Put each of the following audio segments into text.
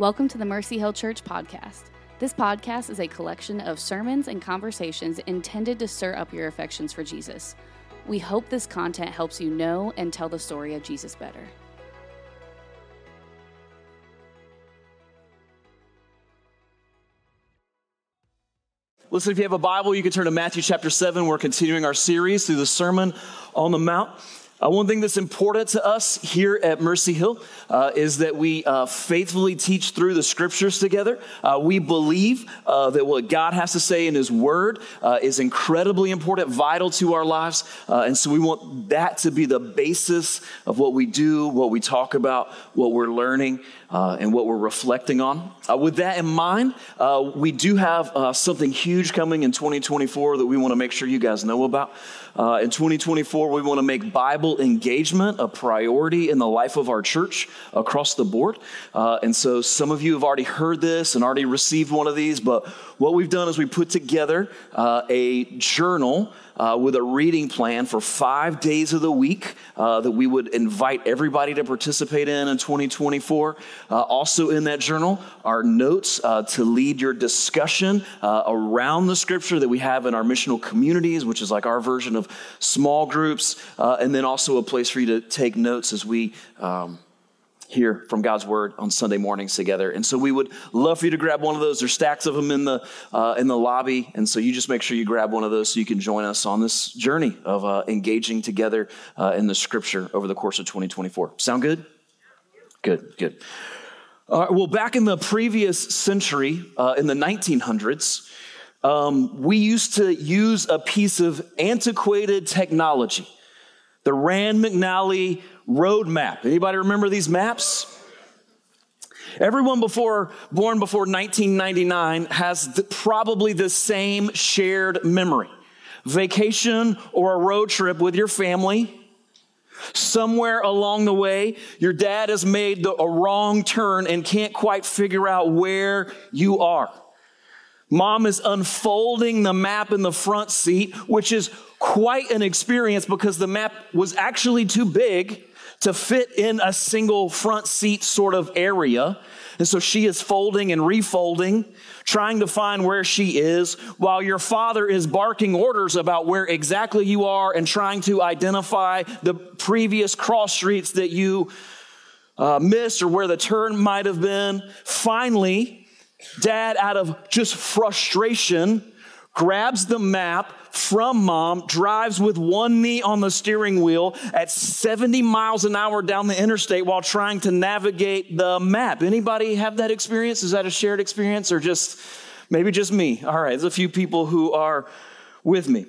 Welcome to the Mercy Hill Church podcast. This podcast is a collection of sermons and conversations intended to stir up your affections for Jesus. We hope this content helps you know and tell the story of Jesus better. Listen, if you have a Bible, you can turn to Matthew chapter 7. We're continuing our series through the Sermon on the Mount. Uh, one thing that's important to us here at Mercy Hill uh, is that we uh, faithfully teach through the scriptures together. Uh, we believe uh, that what God has to say in His Word uh, is incredibly important, vital to our lives. and so we want that to be the basis of what we do, what we talk about, what we're learning, and what we're reflecting on. with that in mind, we do have something huge coming in 2024 that we want to make sure you guys know about. Uh, in 2024, we want to make Bible engagement a priority in the life of our church across the board. Uh, and so some of you have already heard this and already received one of these, but what we've done is we put together uh, a journal uh, with a reading plan for five days of the week uh, that we would invite everybody to participate in in 2024. Uh, also, in that journal are notes uh, to lead your discussion uh, around the scripture that we have in our missional communities, which is like our version of small groups, uh, and then also a place for you to take notes as we. Um, hear from God's word on Sunday mornings together. And so we would love for you to grab one of those. There's stacks of them in the uh, in the lobby, and so you just make sure you grab one of those so you can join us on this journey of uh, engaging together uh, in the Scripture over the course of 2024. Sound good? Good, good. Well, back in the previous century, uh, in the 1900s. Um, we used to use a piece of antiquated technology, the Rand McNally road map. Anybody remember these maps? Everyone before born before 1999 has probably the same shared memory. Vacation or a road trip with your family. Somewhere along the way, your dad has made the, a wrong turn and can't quite figure out where you are. Mom is unfolding the map in the front seat, which is quite an experience because the map was actually too big to fit in a single front seat sort of area. And so she is folding and refolding, trying to find where she is, while your father is barking orders about where exactly you are and trying to identify the previous cross streets that you uh, missed or where the turn might have been. Finally, dad, out of just frustration, grabs the map from mom, drives with one knee on the steering wheel at 70 miles an hour down the interstate while trying to navigate the map. Anybody have that experience? Is that a shared experience or just maybe just me? All right, there's a few people who are with me.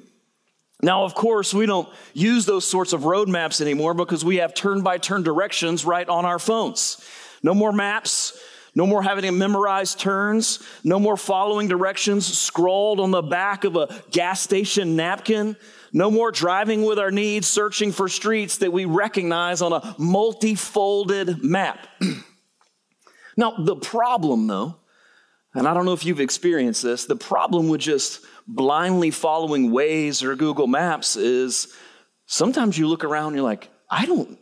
Now, of course, we don't use those sorts of road maps anymore because we have turn by turn directions right on our phones. No more maps, no more having to memorize turns. No more following directions scrawled on the back of a gas station napkin. No more driving with our needs, searching for streets that we recognize on a multi-folded map. now, the problem though, and I don't know if you've experienced this, the problem with just blindly following Waze or Google Maps is sometimes you look around and you're like, I don't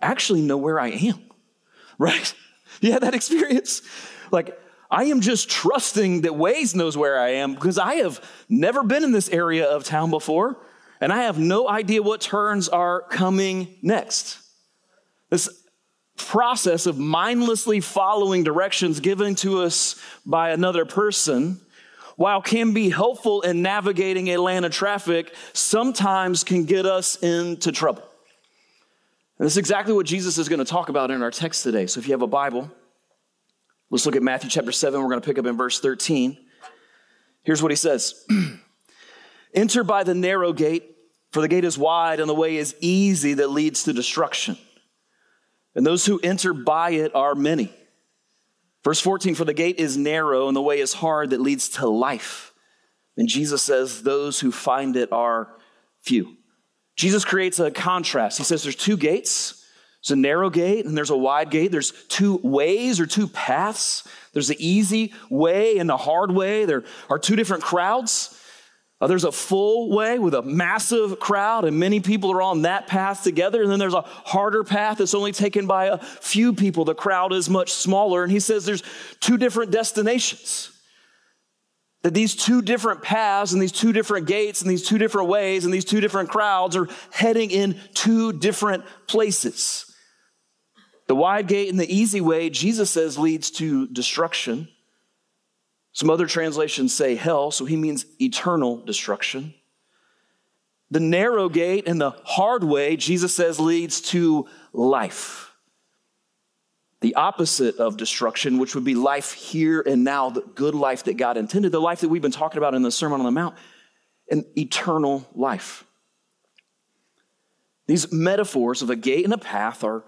actually know where I am, right? You had that experience? Like, I am just trusting that Waze knows where I am because I have never been in this area of town before and I have no idea what turns are coming next. This process of mindlessly following directions given to us by another person, while can be helpful in navigating Atlanta traffic, sometimes can get us into trouble. And this is exactly what Jesus is going to talk about in our text today. So if you have a Bible, let's look at Matthew chapter 7. We're going to pick up in verse 13. Here's what he says Enter by the narrow gate, for the gate is wide and the way is easy that leads to destruction. And those who enter by it are many. Verse 14 For the gate is narrow and the way is hard that leads to life. And Jesus says, Those who find it are few. Jesus creates a contrast. He says there's two gates. There's a narrow gate and there's a wide gate. There's two ways or two paths. There's the easy way and the hard way. There are two different crowds. Uh, there's a full way with a massive crowd, and many people are on that path together. And then there's a harder path that's only taken by a few people. The crowd is much smaller. And he says there's two different destinations. That these two different paths and these two different gates and these two different ways and these two different crowds are heading in two different places. The wide gate and the easy way, Jesus says, leads to destruction. Some other translations say hell, so he means eternal destruction. The narrow gate and the hard way, Jesus says, leads to life. The opposite of destruction, which would be life here and now, the good life that God intended, the life that we've been talking about in the Sermon on the Mount, an eternal life. These metaphors of a gate and a path are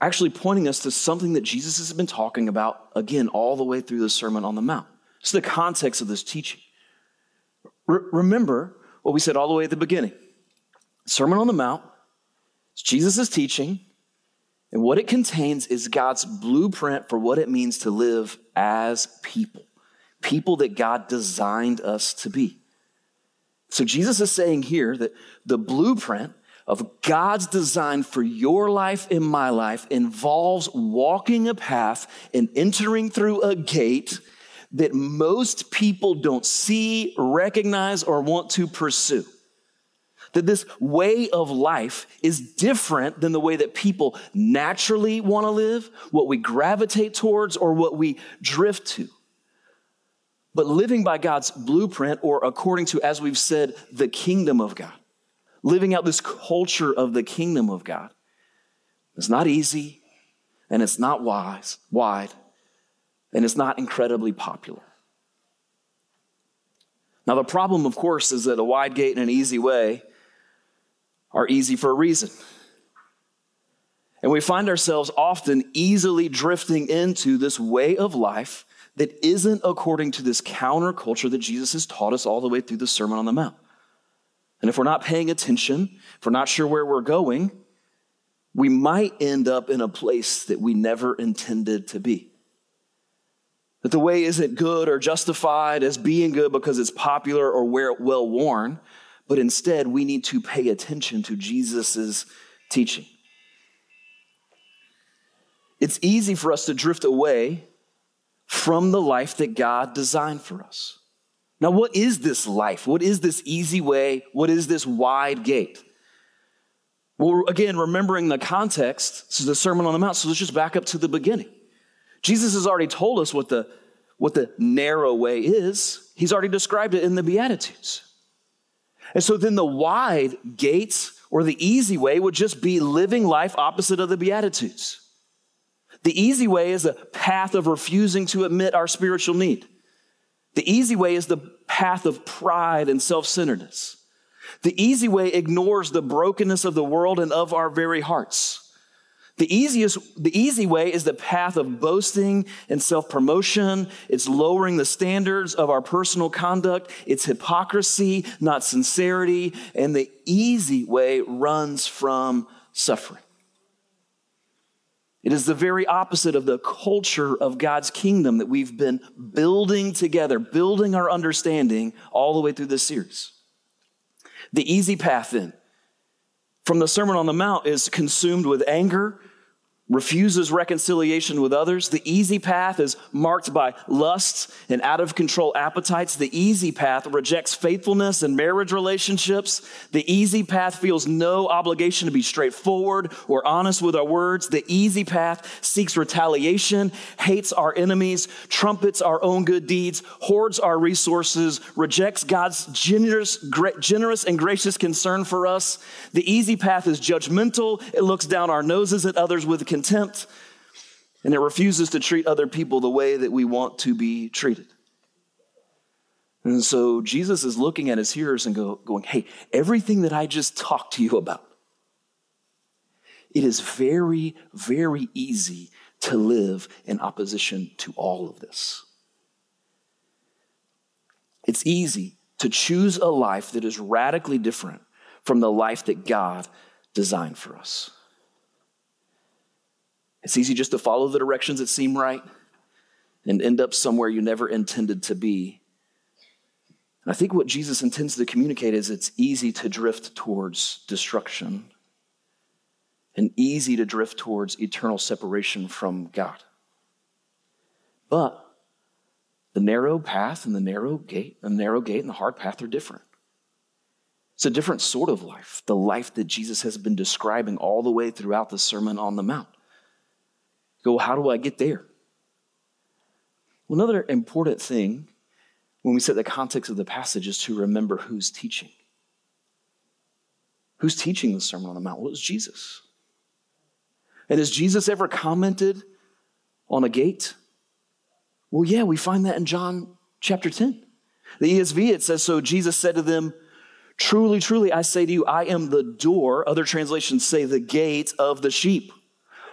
actually pointing us to something that Jesus has been talking about, again, all the way through the Sermon on the Mount. It's the context of this teaching. Re- remember what we said all the way at the beginning Sermon on the Mount, it's Jesus' teaching, and what it contains is God's blueprint for what it means to live as people, people that God designed us to be. So Jesus is saying here that the blueprint of God's design for your life and my life involves walking a path and entering through a gate that most people don't see, recognize, or want to pursue. That this way of life is different than the way that people naturally want to live, what we gravitate towards, or what we drift to. But living by God's blueprint, or according to, as we've said, the kingdom of God, living out this culture of the kingdom of God, it's not easy and it's not wise, wide and it's not incredibly popular. Now, the problem, of course, is that a wide gate and an easy way are easy for a reason. And we find ourselves often easily drifting into this way of life that isn't according to this counterculture that Jesus has taught us all the way through the Sermon on the Mount. And if we're not paying attention, if we're not sure where we're going, we might end up in a place that we never intended to be. That the way isn't good or justified as being good because it's popular or well worn, but instead we need to pay attention to Jesus' teaching. It's easy for us to drift away from the life that God designed for us. Now, what is this life? What is this easy way? What is this wide gate? Well, again, remembering the context, this is the Sermon on the Mount, so let's just back up to the beginning. Jesus has already told us what the, what the narrow way is. He's already described it in the Beatitudes. And so then the wide gates or the easy way would just be living life opposite of the Beatitudes. The easy way is a path of refusing to admit our spiritual need. The easy way is the path of pride and self centeredness. The easy way ignores the brokenness of the world and of our very hearts. The easiest, the easy way is the path of boasting and self-promotion. It's lowering the standards of our personal conduct. It's hypocrisy, not sincerity. And the easy way runs from suffering. It is the very opposite of the culture of God's kingdom that we've been building together, building our understanding all the way through this series. The easy path, then, from the Sermon on the Mount is consumed with anger refuses reconciliation with others. The easy path is marked by lusts and out of control appetites. The easy path rejects faithfulness and marriage relationships. The easy path feels no obligation to be straightforward or honest with our words. The easy path seeks retaliation, hates our enemies, trumpets our own good deeds, hoards our resources, rejects God's generous, generous and gracious concern for us. The easy path is judgmental. It looks down our noses at others with contempt, and it refuses to treat other people the way that we want to be treated. And so Jesus is looking at his hearers and go, going, Hey, everything that I just talked to you about, it is very, very easy to live in opposition to all of this. It's easy to choose a life that is radically different from the life that God designed for us. It's easy just to follow the directions that seem right and end up somewhere you never intended to be. And I think what Jesus intends to communicate is it's easy to drift towards destruction and easy to drift towards eternal separation from God. But the narrow path and the narrow gate, the narrow gate and the hard path are different. It's a different sort of life, the life that Jesus has been describing all the way throughout the Sermon on the Mount. Go, how do I get there? Well, another important thing when we set the context of the passage is to remember who's teaching. Who's teaching the Sermon on the Mount? Well, it's Jesus. And has Jesus ever commented on a gate? Well, yeah, we find that in John chapter 10. The ESV, it says, So Jesus said to them, Truly, truly, I say to you, I am the door. Other translations say the gate of the sheep.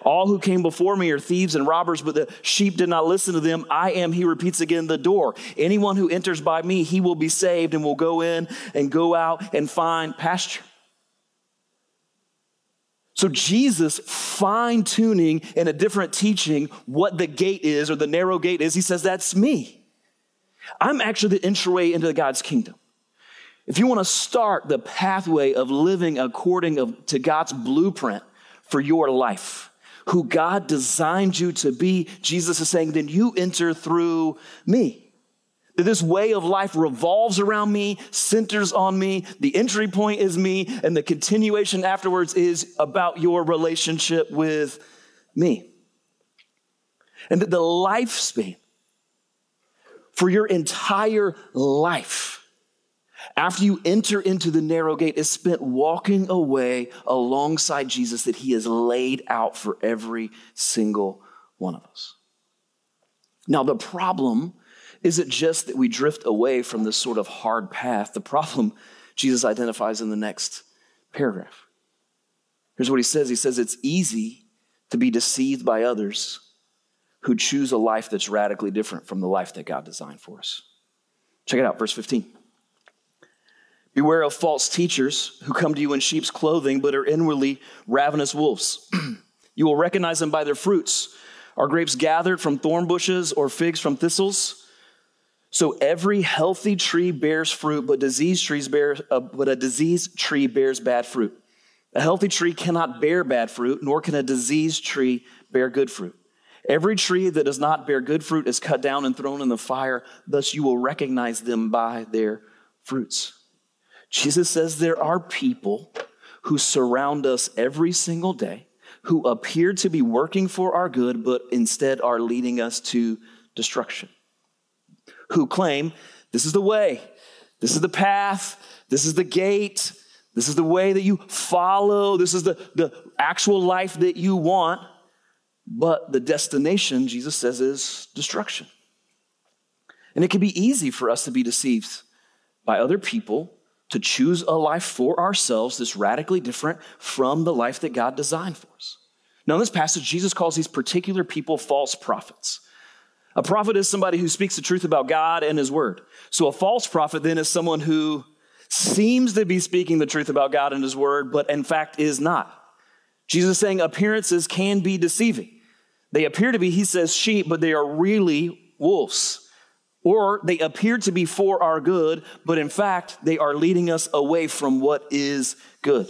All who came before me are thieves and robbers, but the sheep did not listen to them. I am, he repeats again, the door. Anyone who enters by me, he will be saved and will go in and go out and find pasture. So, Jesus fine tuning in a different teaching what the gate is or the narrow gate is, he says, That's me. I'm actually the entryway into God's kingdom. If you want to start the pathway of living according to God's blueprint for your life, who God designed you to be, Jesus is saying, then you enter through me. That this way of life revolves around me, centers on me, the entry point is me, and the continuation afterwards is about your relationship with me. And that the lifespan for your entire life after you enter into the narrow gate, is spent walking away alongside Jesus that he has laid out for every single one of us. Now, the problem isn't just that we drift away from this sort of hard path. The problem Jesus identifies in the next paragraph. Here's what he says He says, It's easy to be deceived by others who choose a life that's radically different from the life that God designed for us. Check it out, verse 15. Beware of false teachers who come to you in sheep's clothing, but are inwardly ravenous wolves. you will recognize them by their fruits. Are grapes gathered from thorn bushes or figs from thistles? So every healthy tree bears fruit, but diseased trees bear, uh, but a diseased tree bears bad fruit. A healthy tree cannot bear bad fruit, nor can a diseased tree bear good fruit. Every tree that does not bear good fruit is cut down and thrown in the fire. Thus you will recognize them by their fruits. Jesus says there are people who surround us every single day who appear to be working for our good, but instead are leading us to destruction. Who claim this is the way, this is the path, this is the gate, this is the way that you follow, this is the, the actual life that you want, but the destination, Jesus says, is destruction. And it can be easy for us to be deceived by other people to choose a life for ourselves that's radically different from the life that God designed for us. Now, in this passage, Jesus calls these particular people false prophets. A prophet is somebody who speaks the truth about God and his word. So, a false prophet then is someone who seems to be speaking the truth about God and his word, but in fact is not. Jesus is saying appearances can be deceiving. They appear to be, he says, sheep, but they are really wolves or they appear to be for our good, but in fact, they are leading us away from what is good.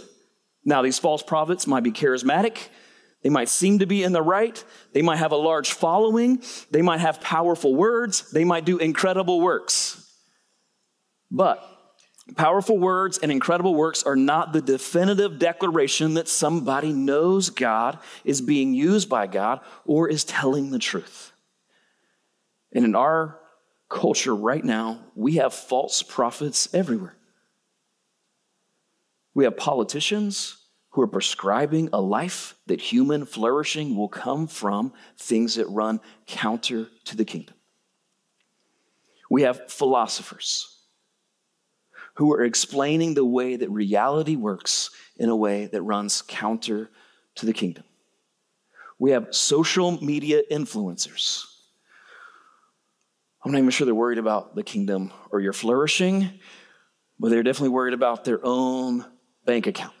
Now, these false prophets might be charismatic. They might seem to be in the right. They might have a large following. They might have powerful words. They might do incredible works. But powerful words and incredible works are not the definitive declaration that somebody knows God, is being used by God, or is telling the truth. And in our culture right now, we have false prophets everywhere. We have politicians who are prescribing a life that human flourishing will come from things that run counter to the kingdom. We have philosophers who are explaining the way that reality works in a way that runs counter to the kingdom. We have social media influencers I'm not even sure they're worried about the kingdom or your flourishing, but they're definitely worried about their own bank account.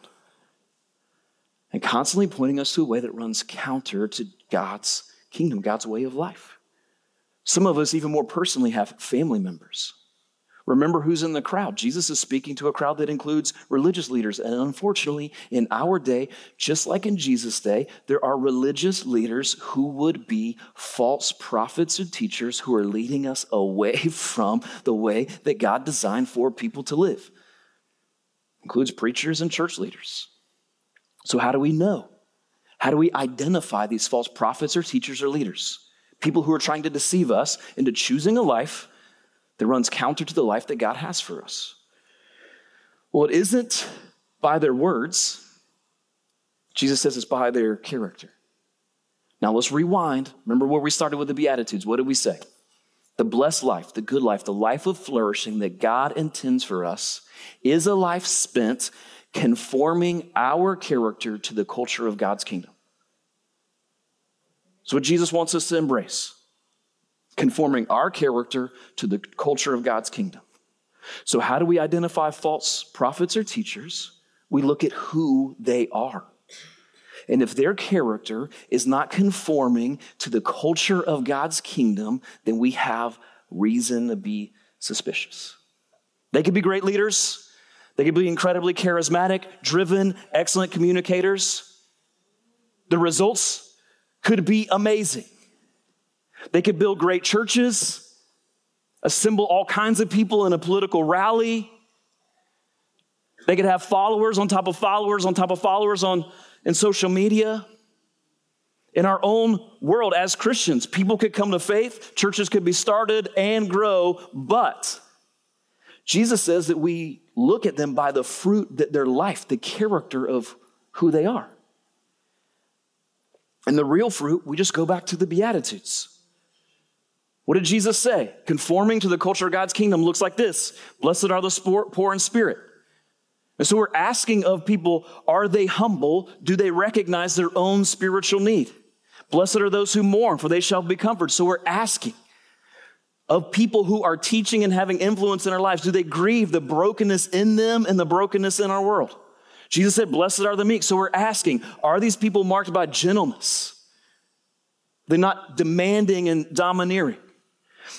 And constantly pointing us to a way that runs counter to God's kingdom, God's way of life. Some of us, even more personally, have family members Remember who's in the crowd. Jesus is speaking to a crowd that includes religious leaders. And unfortunately, in our day, just like in Jesus' day, there are religious leaders who would be false prophets and teachers who are leading us away from the way that God designed for people to live. Includes preachers and church leaders. So, how do we know? How do we identify these false prophets or teachers or leaders? People who are trying to deceive us into choosing a life that runs counter to the life that God has for us. Well, it isn't by their words. Jesus says it's by their character. Now let's rewind. Remember where we started with the Beatitudes. What did we say? The blessed life, the good life, the life of flourishing that God intends for us is a life spent conforming our character to the culture of God's kingdom. So, what Jesus wants us to embrace conforming our character to the culture of God's kingdom. So, how do we identify false prophets or teachers? We look at who they are. And if their character is not conforming to the culture of God's kingdom, then we have reason to be suspicious. They could be great leaders, they could be incredibly charismatic, driven, excellent communicators. The results could be amazing. They could build great churches, assemble all kinds of people in a political rally. They could have followers on top of followers on top of followers on in social media. In our own world as Christians, people could come to faith, churches could be started and grow, but Jesus says that we look at them by the fruit that their life, the character of who they are. And the real fruit, we just go back to the Beatitudes. What did Jesus say? Conforming to the culture of God's kingdom looks like this Blessed are the poor in spirit. And so we're asking of people are they humble? Do they recognize their own spiritual need? Blessed are those who mourn, for they shall be comforted. So we're asking of people who are teaching and having influence in our lives do they grieve the brokenness in them and the brokenness in our world? Jesus said, Blessed are the meek. So we're asking, are these people marked by gentleness? They're not demanding and domineering.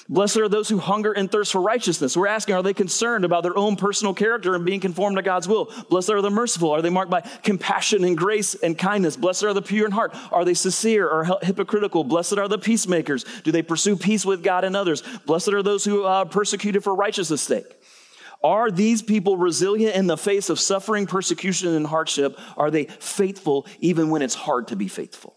Blessed are those who hunger and thirst for righteousness. We're asking, are they concerned about their own personal character and being conformed to God's will? Blessed are the merciful. Are they marked by compassion and grace and kindness? Blessed are the pure in heart. Are they sincere or hypocritical? Blessed are the peacemakers. Do they pursue peace with God and others? Blessed are those who are persecuted for righteousness' sake. Are these people resilient in the face of suffering, persecution, and hardship? Are they faithful even when it's hard to be faithful?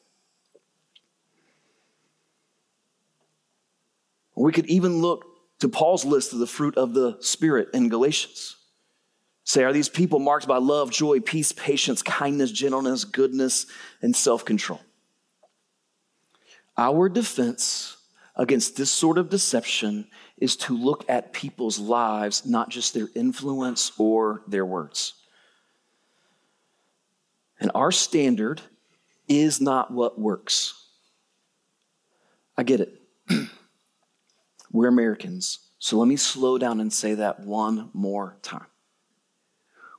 We could even look to Paul's list of the fruit of the Spirit in Galatians. Say, are these people marked by love, joy, peace, patience, kindness, gentleness, goodness, and self control? Our defense against this sort of deception is to look at people's lives, not just their influence or their words. And our standard is not what works. I get it. We're Americans. So let me slow down and say that one more time.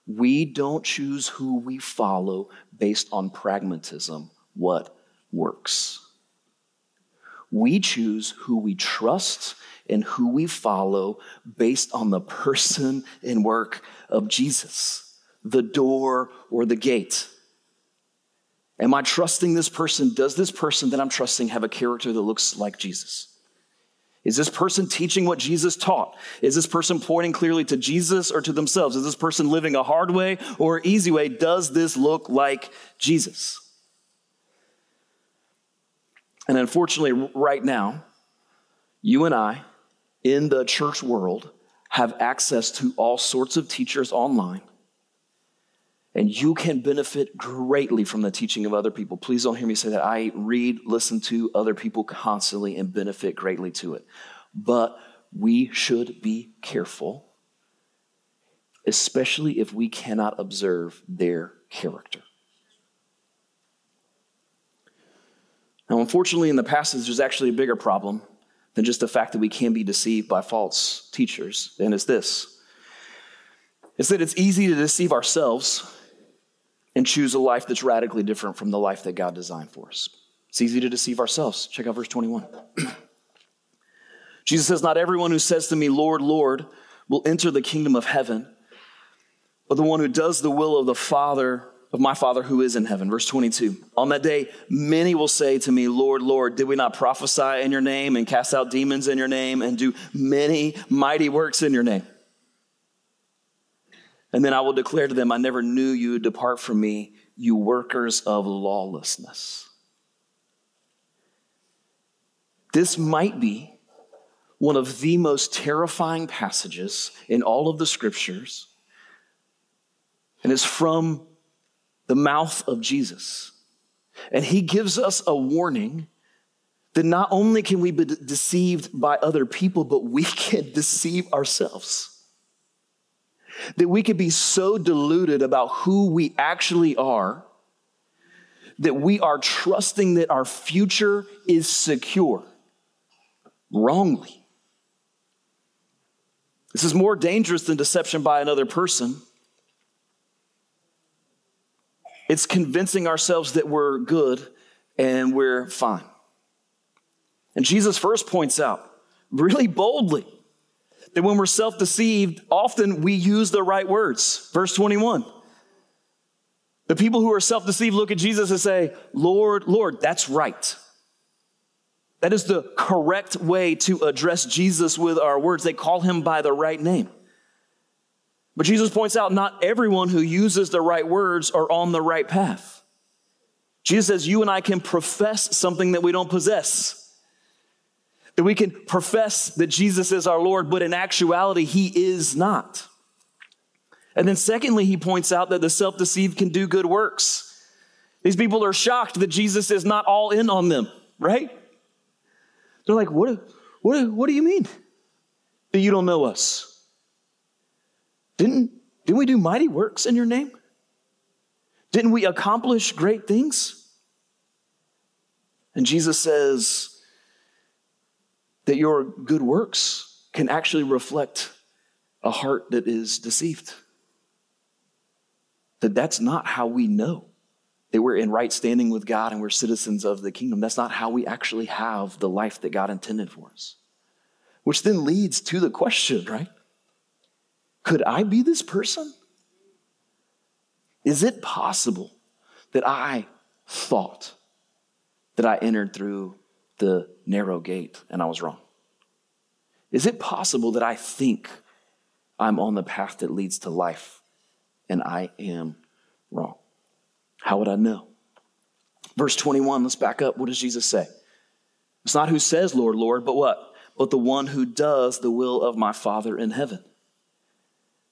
We don't choose who we follow based on pragmatism, what works. We choose who we trust and who we follow based on the person and work of Jesus, the door or the gate. Am I trusting this person? Does this person that I'm trusting have a character that looks like Jesus? Is this person teaching what Jesus taught? Is this person pointing clearly to Jesus or to themselves? Is this person living a hard way or easy way? Does this look like Jesus? And unfortunately, right now, you and I in the church world have access to all sorts of teachers online and you can benefit greatly from the teaching of other people. Please don't hear me say that. I read, listen to other people constantly and benefit greatly to it. But we should be careful, especially if we cannot observe their character. Now, unfortunately, in the passage, there's actually a bigger problem than just the fact that we can be deceived by false teachers, and it's this it's that it's easy to deceive ourselves and choose a life that's radically different from the life that God designed for us. It's easy to deceive ourselves. Check out verse 21. Jesus says, Not everyone who says to me, Lord, Lord, will enter the kingdom of heaven, but the one who does the will of the Father, of my Father who is in heaven. Verse 22. On that day, many will say to me, Lord, Lord, did we not prophesy in your name and cast out demons in your name and do many mighty works in your name? And then I will declare to them, I never knew you. Would depart from me, you workers of lawlessness. This might be one of the most terrifying passages in all of the scriptures, and it's from the mouth of Jesus. And he gives us a warning that not only can we be deceived by other people, but we can deceive ourselves. That we could be so deluded about who we actually are that we are trusting that our future is secure wrongly. This is more dangerous than deception by another person. It's convincing ourselves that we're good and we're fine. And Jesus first points out really boldly that when we're self deceived, often we use the right words. Verse 21. The people who are self deceived look at Jesus and say, Lord, Lord, that's right. That is the correct way to address Jesus with our words. They call him by the right name. But Jesus points out not everyone who uses the right words are on the right path. Jesus says you and I can profess something that we don't possess. That we can profess that Jesus is our Lord, but in actuality, he is not. And then, secondly, he points out that the self deceived can do good works. These people are shocked that Jesus is not all in on them, right? They're like, what, what, what do you mean that you don't know us? Didn't, didn't we do mighty works in your name? Didn't we accomplish great things? And Jesus says that your good works can actually reflect a heart that is deceived. That that's not how we know that we're in right standing with God and we're citizens of the kingdom. That's not how we actually have the life that God intended for us. Which then leads to the question, right? Could I be this person? Is it possible that I thought that I entered through the narrow gate and I was wrong? Is it possible that I think I'm on the path that leads to life and I am wrong? How would I know? Verse 21, let's back up. What does Jesus say? It's not who says, Lord, Lord, but what? But the one who does the will of my Father in heaven.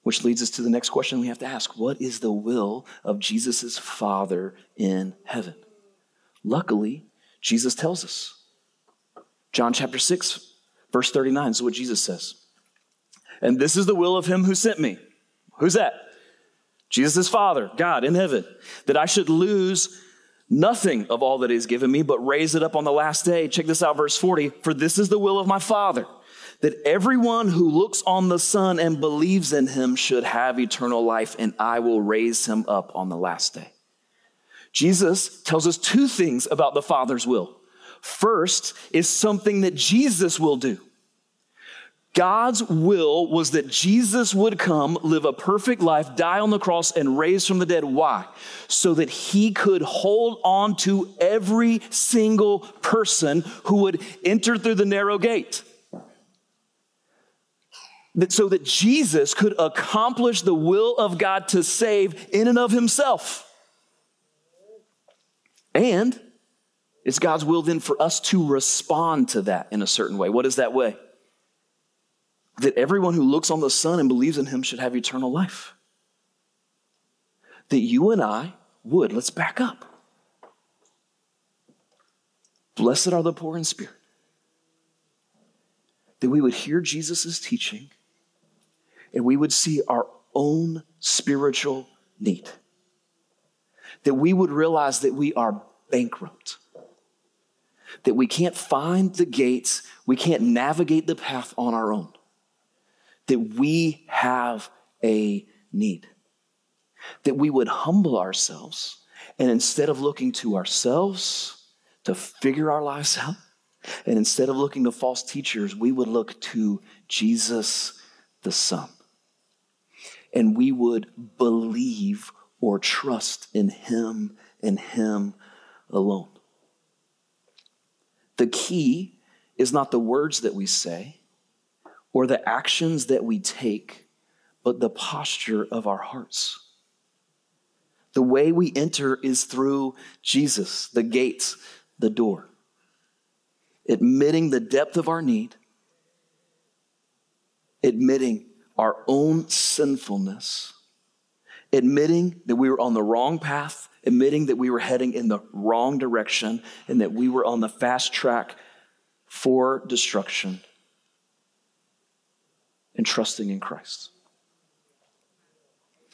Which leads us to the next question we have to ask What is the will of Jesus' Father in heaven? Luckily, Jesus tells us. John chapter 6, verse 39 is what Jesus says. And this is the will of him who sent me. Who's that? Jesus' Father, God in heaven, that I should lose nothing of all that He's given me, but raise it up on the last day. Check this out, verse 40. For this is the will of my Father, that everyone who looks on the Son and believes in Him should have eternal life, and I will raise him up on the last day. Jesus tells us two things about the Father's will. First is something that Jesus will do. God's will was that Jesus would come, live a perfect life, die on the cross, and raise from the dead. Why? So that he could hold on to every single person who would enter through the narrow gate. That so that Jesus could accomplish the will of God to save in and of himself. And it's God's will then for us to respond to that in a certain way. What is that way? that everyone who looks on the Son and believes in him should have eternal life. That you and I would, let's back up. Blessed are the poor in spirit. That we would hear Jesus' teaching and we would see our own spiritual need. That we would realize that we are bankrupt. That we can't find the gates, we can't navigate the path on our own that we have a need. That we would humble ourselves and instead of looking to ourselves to figure our lives out, and instead of looking to false teachers, we would look to Jesus the Son. And we would believe or trust in Him and Him alone. The key is not the words that we say or the actions that we take, but the posture of our hearts. The way we enter is through Jesus, the gates, the door. Admitting the depth of our need, admitting our own sinfulness, admitting that we were on the wrong path, admitting that we were heading in the wrong direction, and that we were on the fast track for destruction, and trusting in Christ.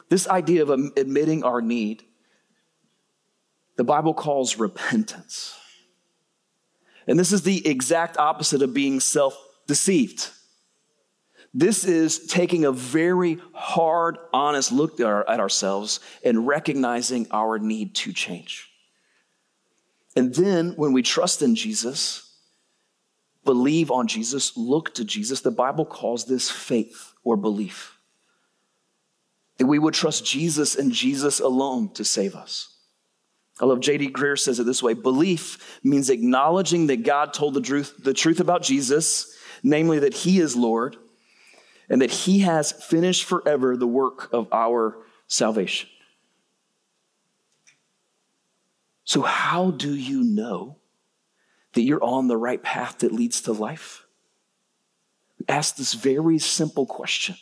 This idea of admitting our need, the Bible calls repentance. And this is the exact opposite of being self deceived. This is taking a very hard, honest look at ourselves and recognizing our need to change. And then when we trust in Jesus, believe on Jesus, look to Jesus, the Bible calls this faith or belief. That we would trust Jesus and Jesus alone to save us. I love J.D. Greear says it this way belief means acknowledging that God told the truth, the truth about Jesus, namely that he is Lord and that he has finished forever the work of our salvation. So, how do you know that you're on the right path that leads to life? Ask this very simple question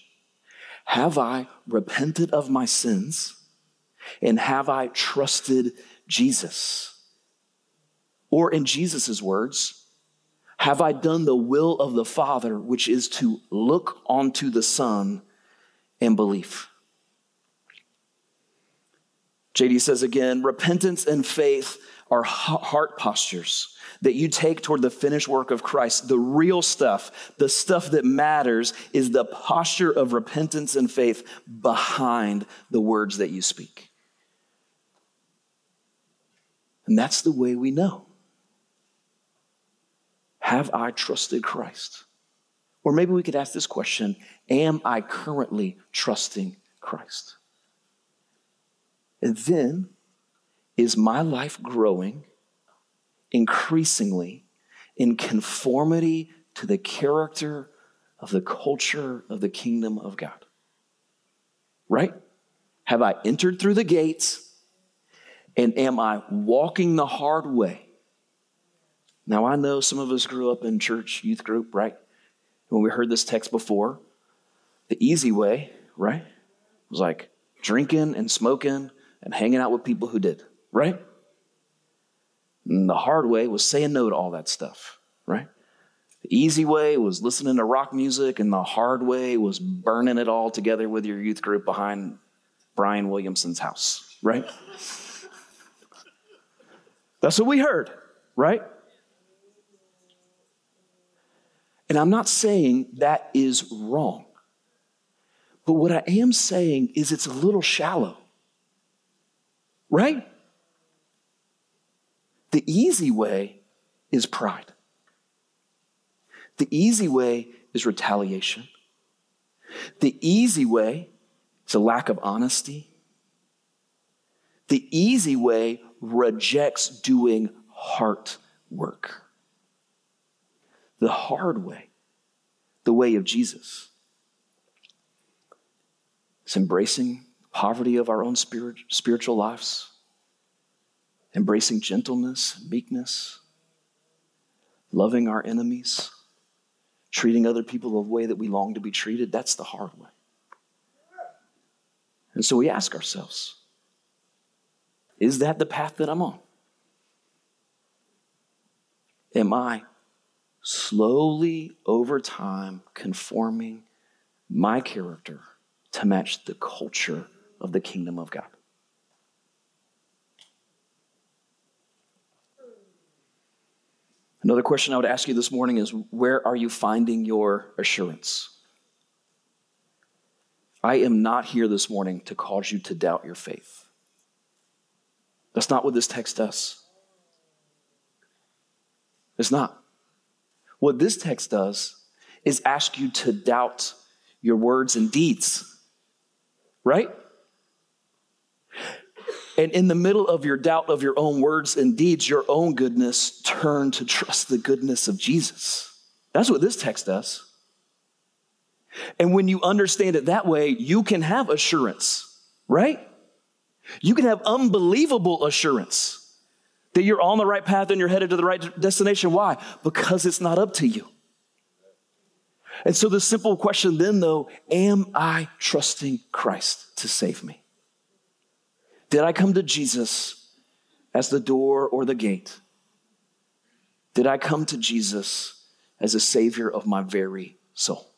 have I repented of my sins? And have I trusted Jesus? Or, in Jesus' words, have I done the will of the Father, which is to look onto the Son and believe? JD says again repentance and faith are heart postures that you take toward the finished work of Christ, the real stuff, the stuff that matters, is the posture of repentance and faith behind the words that you speak. And that's the way we know. Have I trusted Christ? Or maybe we could ask this question Am I currently trusting Christ? And then, is my life growing increasingly in conformity to the character of the culture of the kingdom of God. Right? Have I entered through the gates and am I walking the hard way? Now, I know some of us grew up in church youth group, right? When we heard this text before, the easy way, right, was like drinking and smoking and hanging out with people who did, right? And the hard way was saying no to all that stuff, right? The easy way was listening to rock music, and the hard way was burning it all together with your youth group behind Brian Williamson's house, right? That's what we heard, right? And I'm not saying that is wrong. But what I am saying is it's a little shallow, right? The easy way is pride. The easy way is retaliation. The easy way is a lack of honesty. The easy way rejects doing heart work. The hard way, the way of Jesus, It's embracing poverty of our own spirit, spiritual lives embracing gentleness meekness, loving our enemies, treating other people the way that we long to be treated, that's the hard way. And so we ask ourselves is that the path that I'm on? Am I slowly over time conforming my character to match the culture of the kingdom of God? Another question I would ask you this morning is where are you finding your assurance? I am not here this morning to cause you to doubt your faith. That's not what this text does. It's not. What this text does is ask you to doubt your words and deeds. Right? And in the middle of your doubt of your own words and deeds, your own goodness, turn to trust the goodness of Jesus. That's what this text does. And when you understand it that way, you can have assurance, right? You can have unbelievable assurance that you're on the right path and you're headed to the right destination. Why? Because it's not up to you. And so the simple question then, though, am I trusting Christ to save me? Did I come to Jesus as the door or the gate? Did I come to Jesus as a savior of my very soul?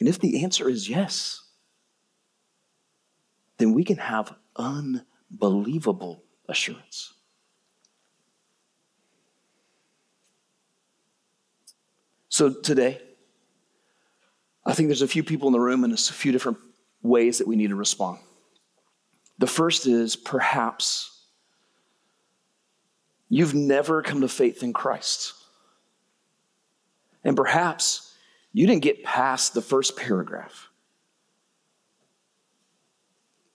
And if the answer is yes, then we can have unbelievable assurance. So today, I think there's a few people in the room and a few different ways that we need to respond. The first is perhaps you've never come to faith in Christ. And perhaps you didn't get past the first paragraph.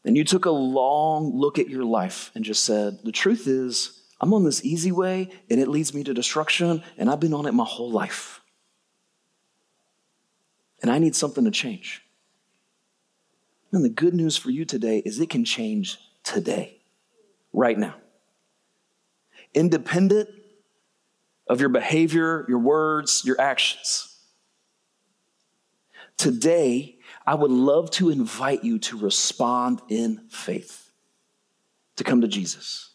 And you took a long look at your life and just said, The truth is, I'm on this easy way and it leads me to destruction, and I've been on it my whole life. And I need something to change. And the good news for you today is it can change today, right now. Independent of your behavior, your words, your actions. Today, I would love to invite you to respond in faith, to come to Jesus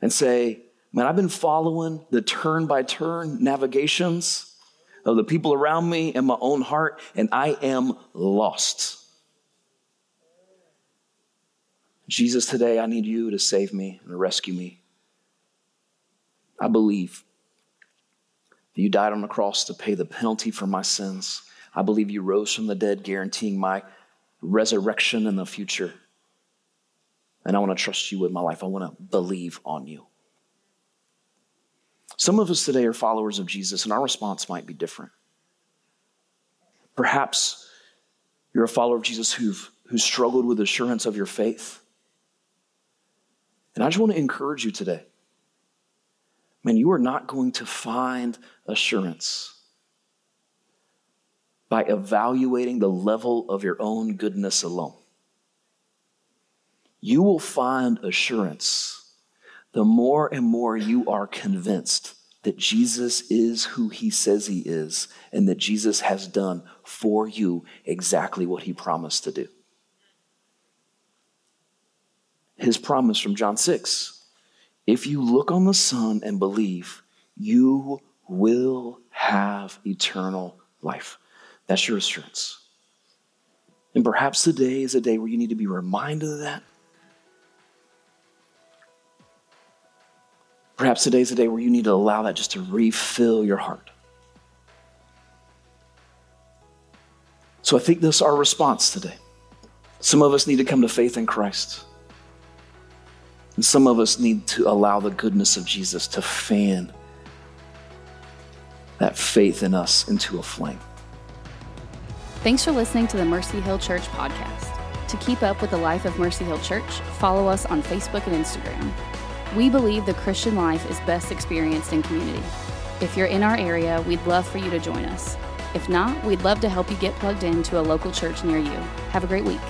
and say, Man, I've been following the turn by turn navigations of the people around me and my own heart, and I am lost. Jesus, today I need you to save me and rescue me. I believe that you died on the cross to pay the penalty for my sins. I believe you rose from the dead, guaranteeing my resurrection in the future. And I want to trust you with my life. I want to believe on you. Some of us today are followers of Jesus, and our response might be different. Perhaps you're a follower of Jesus who've, who struggled with assurance of your faith. And I just want to encourage you today. Man, you are not going to find assurance by evaluating the level of your own goodness alone. You will find assurance the more and more you are convinced that Jesus is who he says he is and that Jesus has done for you exactly what he promised to do. His promise from John 6 if you look on the Son and believe, you will have eternal life. That's your assurance. And perhaps today is a day where you need to be reminded of that Perhaps today's a day where you need to allow that just to refill your heart. So I think this is our response today. Some of us need to come to faith in Christ. And some of us need to allow the goodness of Jesus to fan that faith in us into a flame. Thanks for listening to the Mercy Hill Church podcast. To keep up with the life of Mercy Hill Church, follow us on Facebook and Instagram. We believe the Christian life is best experienced in community. If you're in our area, we'd love for you to join us. If not, we'd love to help you get plugged into a local church near you. Have a great week.